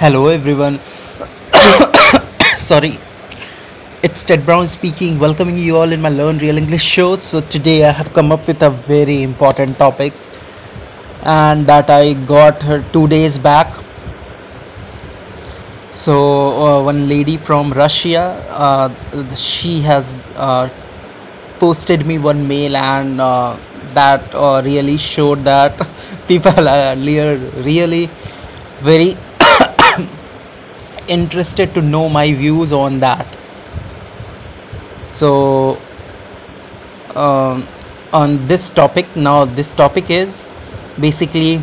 Hello everyone. Sorry, it's Ted Brown speaking, welcoming you all in my Learn Real English show. So today I have come up with a very important topic, and that I got uh, two days back. So uh, one lady from Russia, uh, she has uh, posted me one mail, and uh, that uh, really showed that people are rea- really very interested to know my views on that. So um, on this topic now this topic is basically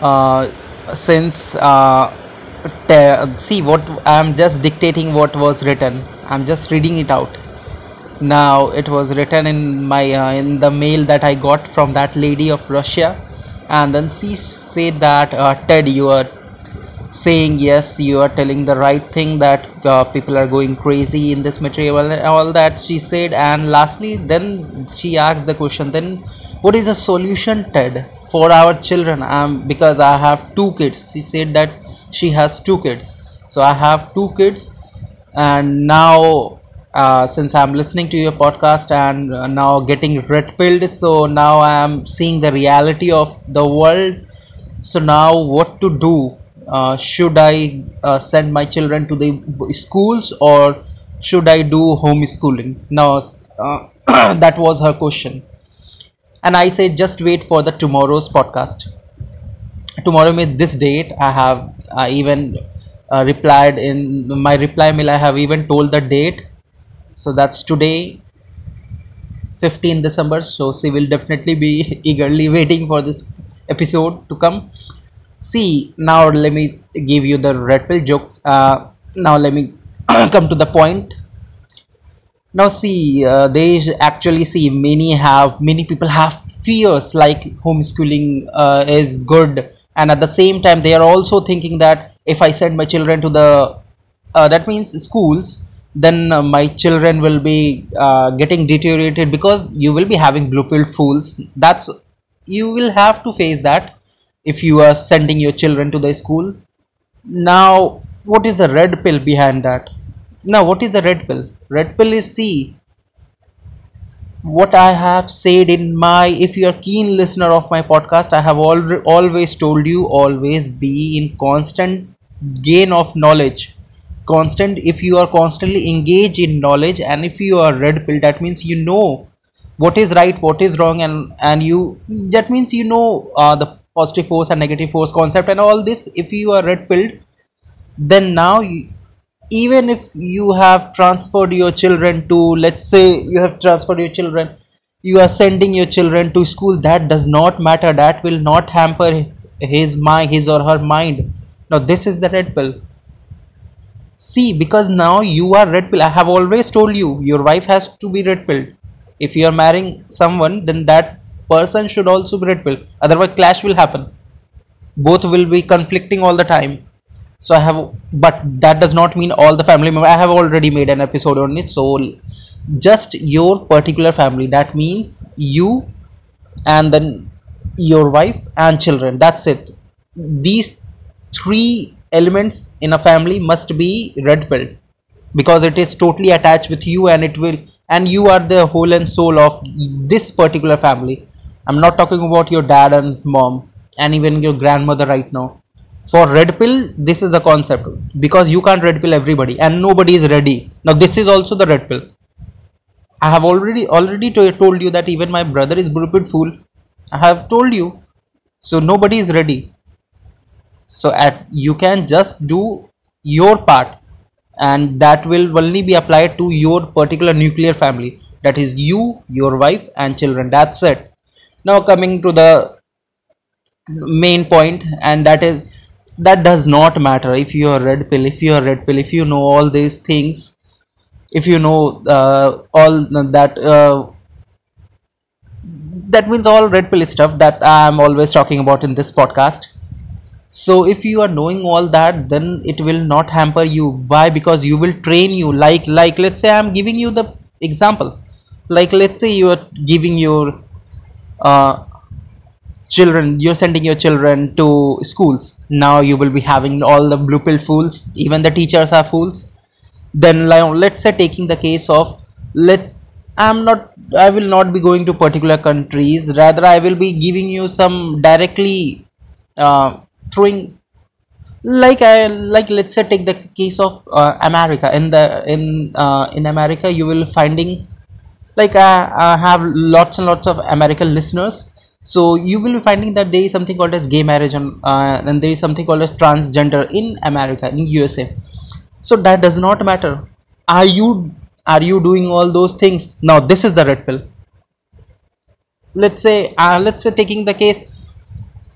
uh, since uh, te- see what i'm just dictating what was written. I'm just reading it out. Now it was written in my uh, in the mail that i got from that lady of russia. And then she said that uh, ted you are saying yes you are telling the right thing that uh, people are going crazy in this material and all that she said. And lastly then she asked the question then what is the solution ted for our children? Um, because i have two kids. She said that she has two kids. So i have two kids. And now uh, since i'm listening to your podcast and uh, now getting red pilled so now i am seeing the reality of the world. So now what to do should i uh, send my children to the schools or should i do homeschooling? Now uh, that was her question. And i said just wait for the tomorrow's podcast. Tomorrow with this date i have uh, even uh, replied in my reply mail i have even told the date. So that's today 15 december. So she will definitely be eagerly waiting for this episode to come See, now let me give you the red pill jokes. Uh, now let me come to the point. Now see, uh, they actually see many have many people have fears like homeschooling uh, is good, and at the same time they are also thinking that if I send my children to the uh, that means schools, then uh, my children will be uh, getting deteriorated because you will be having blue pill fools. That's you will have to face that if you are sending your children to the school now, what is the red pill behind that? Now, what is the red pill? Red pill is see what I have said in my. If you are keen listener of my podcast, I have al- always told you always be in constant gain of knowledge. Constant. If you are constantly engaged in knowledge, and if you are red pill, that means you know what is right, what is wrong, and and you that means you know uh, the positive force and negative force concept and all this. If you are red pilled then now you, even if you have transferred your children to let's say you have transferred your children you are sending your children to school that does not matter that will not hamper his mind his or her mind. Now this is the red pill. See because now you are red pill. I have always told you your wife has to be red pill. If you are marrying someone then that person should also be red pill. Otherwise clash will happen. Both will be conflicting all the time. So i have but that does not mean all the family member i have already made an episode on it. So just your particular family. That means you and then your wife and children. That's it. These three elements in a family must be red pilled because it is totally attached with you and it will and you are the whole and soul of this particular family i'm not talking about your dad and mom and even your grandmother right now. For red pill this is the concept. Because you can't red pill everybody and nobody is ready. Now this is also the red pill. I have already already to- told you that even my brother is stupid fool. I have told you. So nobody is ready. So at you can just do your part and that will only be applied to your particular nuclear family. That is you your wife and children. That's it now coming to the main point and that is that does not matter. If you are red pill if you are red pill if you know all these things if you know uh, all that uh, that means all red pill stuff that i'm always talking about in this podcast. So if you are knowing all that then it will not hamper you. Why? Because you will train you. Like like let's say i'm giving you the example. Like let's say you are giving your uh, children you're sending your children to schools. Now you will be having all the blue pill fools even the teachers are fools. Then let's say taking the case of let's i'm not i will not be going to particular countries. Rather i will be giving you some directly uh, throwing like I like let's say take the case of uh, America. In the in uh, in America you will finding like uh, I have lots and lots of American listeners. So you will be finding that there is something called as gay marriage on, uh, and there is something called as transgender in America in USA so that does not matter. Are you are you doing all those things? Now this is the red pill. Let's say uh, let's say taking the case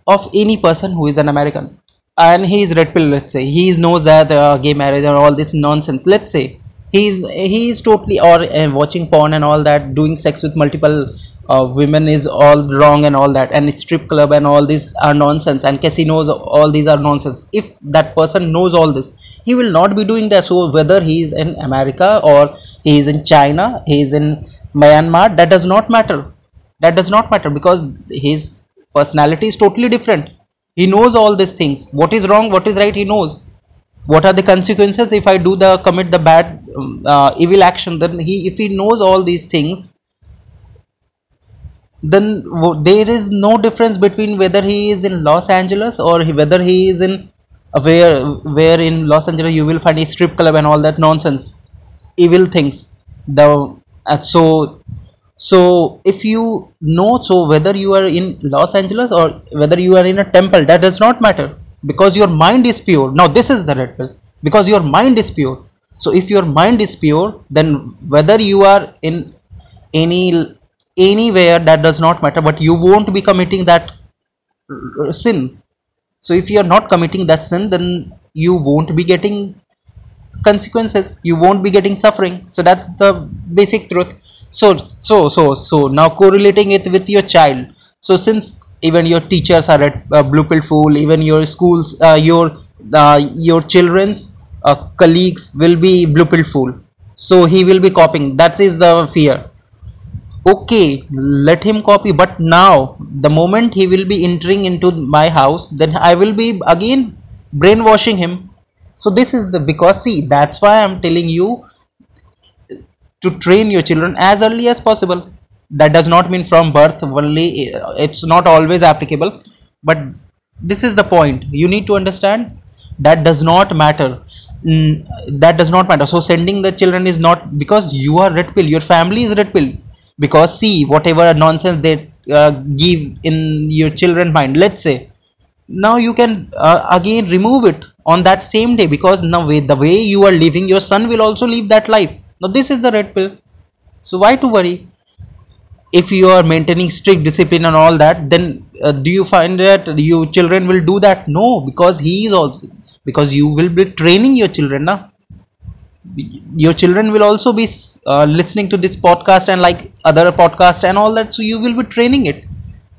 of any person who is an American and he is red pill let's say. He knows that uh, gay marriage and all this nonsense. Let's say he's he is totally or uh, watching porn and all that doing sex with multiple uh, women is all wrong and all that and strip club and all these are nonsense and casinos all these are nonsense. If that person knows all this he will not be doing that. So whether he is in america or he is in china he is in myanmar that does not matter. That does not matter because his personality is totally different. He knows all these things. What is wrong what is right he knows what are the consequences if i do the commit the bad um, uh, evil action? Then he if he knows all these things then there is no difference between whether he is in los angeles or he, whether he is in uh, where where in los angeles you will find a strip club and all that nonsense evil things. The uh, so so if you know so whether you are in los angeles or whether you are in a temple that does not matter because your mind is pure. Now this is the red pill. Because your mind is pure. So if your mind is pure then whether you are in any anywhere that does not matter but you won't be committing that uh, sin. So if you are not committing that sin then you won't be getting consequences. You won't be getting suffering. So that's the basic truth. So so so so now correlating it with your child. So since even your teachers are at uh, blue pill fool even your schools uh, your uh, your children's uh, colleagues will be blue pill fool. So he will be copying. That is the fear. Okay let him copy. But now the moment he will be entering into my house then i will be again brainwashing him. So this is the because see that's why i'm telling you to train your children as early as possible that does not mean from birth only it's not always applicable but this is the point. You need to understand that does not matter. Mm, that does not matter. So sending the children is not because you are red pill your family is red pill. Because see whatever nonsense they uh, give in your children mind let's say now you can uh, again remove it on that same day because now with the way you are living your son will also live that life. Now this is the red pill. So why to worry if you are maintaining strict discipline and all that then uh, do you find that your children will do that? No because he is also because you will be training your children now your children will also be uh, listening to this podcast and like other podcast and all that so you will be training it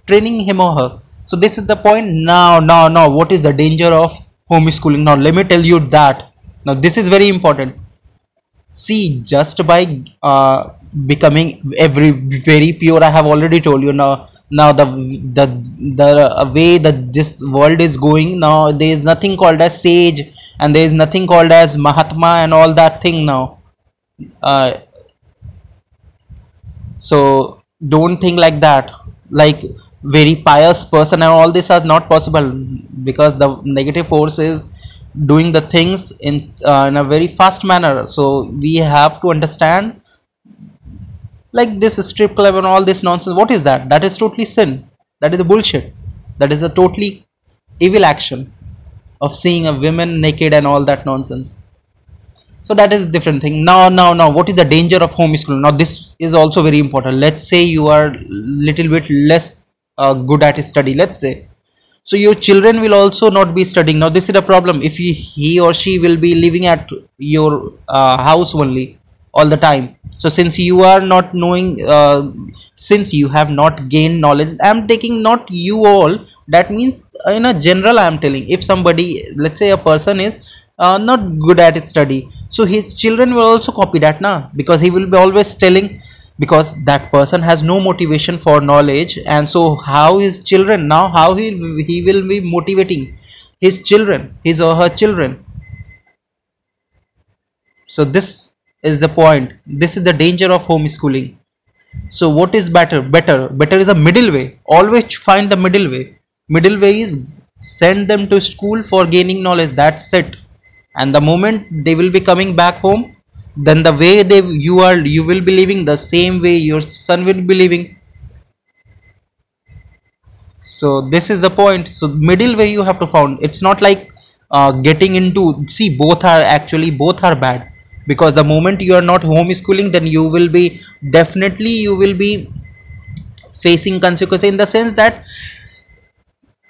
training him or her. So this is the point. Now now now what is the danger of homeschooling? Now let me tell you that. Now this is very important. See just by uh, becoming every very pure i have already told you. Now now the the the way that this world is going now there is nothing called as sage and there is nothing called as mahatma and all that thing now. Uh, so don't think like that. Like very pious person and all this are not possible because the negative force is doing the things in, uh, in a very fast manner. So we have to understand like this strip club and all this nonsense what is that? That is totally sin. That is a bullshit. That is a totally evil action of seeing a woman naked and all that nonsense. So that is a different thing. Now now now what is the danger of homeschooling? Now this is also very important. Let's say you are little bit less uh, good at study let's say. So your children will also not be studying. Now this is a problem. If he, or she will be living at your uh, house only all the time. So since you are not knowing uh, since you have not gained knowledge i'm taking not you all. That means uh, in a general i'm telling if somebody let's say a person is uh, not good at study so his children will also copy that now because he will be always telling because that person has no motivation for knowledge and so how his children now how he, he will be motivating his children his or her children? So this is the point. This is the danger of homeschooling. So what is better better? Better is a middle way. Always find the middle way. Middle way is send them to school for gaining knowledge. That's it. And the moment they will be coming back home then the way they you are you will be living the same way your son will be living. So this is the point. So middle way you have to found. It's not like uh, getting into see both are actually both are bad because the moment you are not homeschooling then you will be definitely you will be facing consequences in the sense that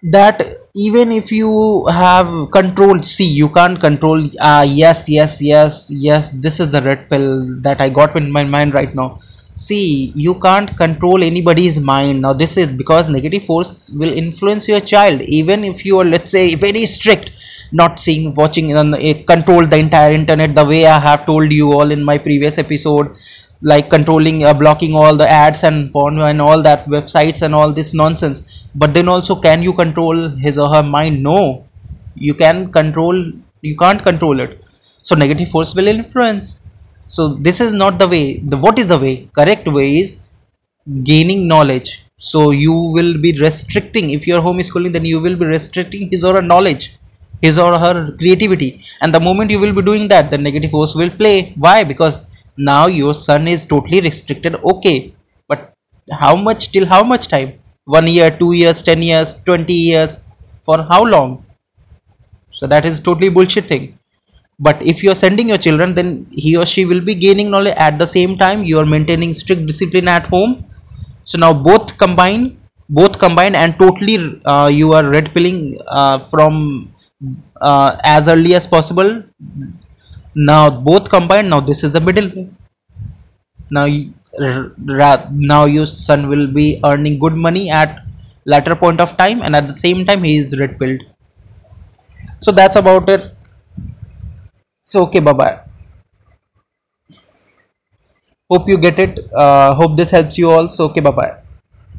that even if you have control see you can't control ah uh, yes yes yes yes this is the red pill that i got in my mind right now. See you can't control anybody's mind. Now this is because negative force will influence your child. Even if you are let's say very strict not seeing watching uh, control the entire internet the way i have told you all in my previous episode like controlling uh, blocking all the ads and porn and all that websites and all this nonsense. But then also can you control his or her mind? No. You can control you can't control it. So negative force will influence. So this is not the way. The what is the way? Correct way is gaining knowledge. So you will be restricting. If you are homeschooling then you will be restricting his or her knowledge his or her creativity. And the moment you will be doing that the negative force will play. Why? Because now your son is totally restricted. Okay but how much till how much time? One year two years 10 years 20 years? For how long? So that is totally bullshit thing. But if you are sending your children then he or she will be gaining knowledge at the same time. You are maintaining strict discipline at home. So now both combine both combine and totally uh, you are red pilling uh, from uh, as early as possible. Now both combined now this is the middle. Way now now your son will be earning good money at latter point of time and at the same time he is red pilled. So that's about it. So okay bye bye hope you get it. Uh, hope this helps you all. So okay bye bye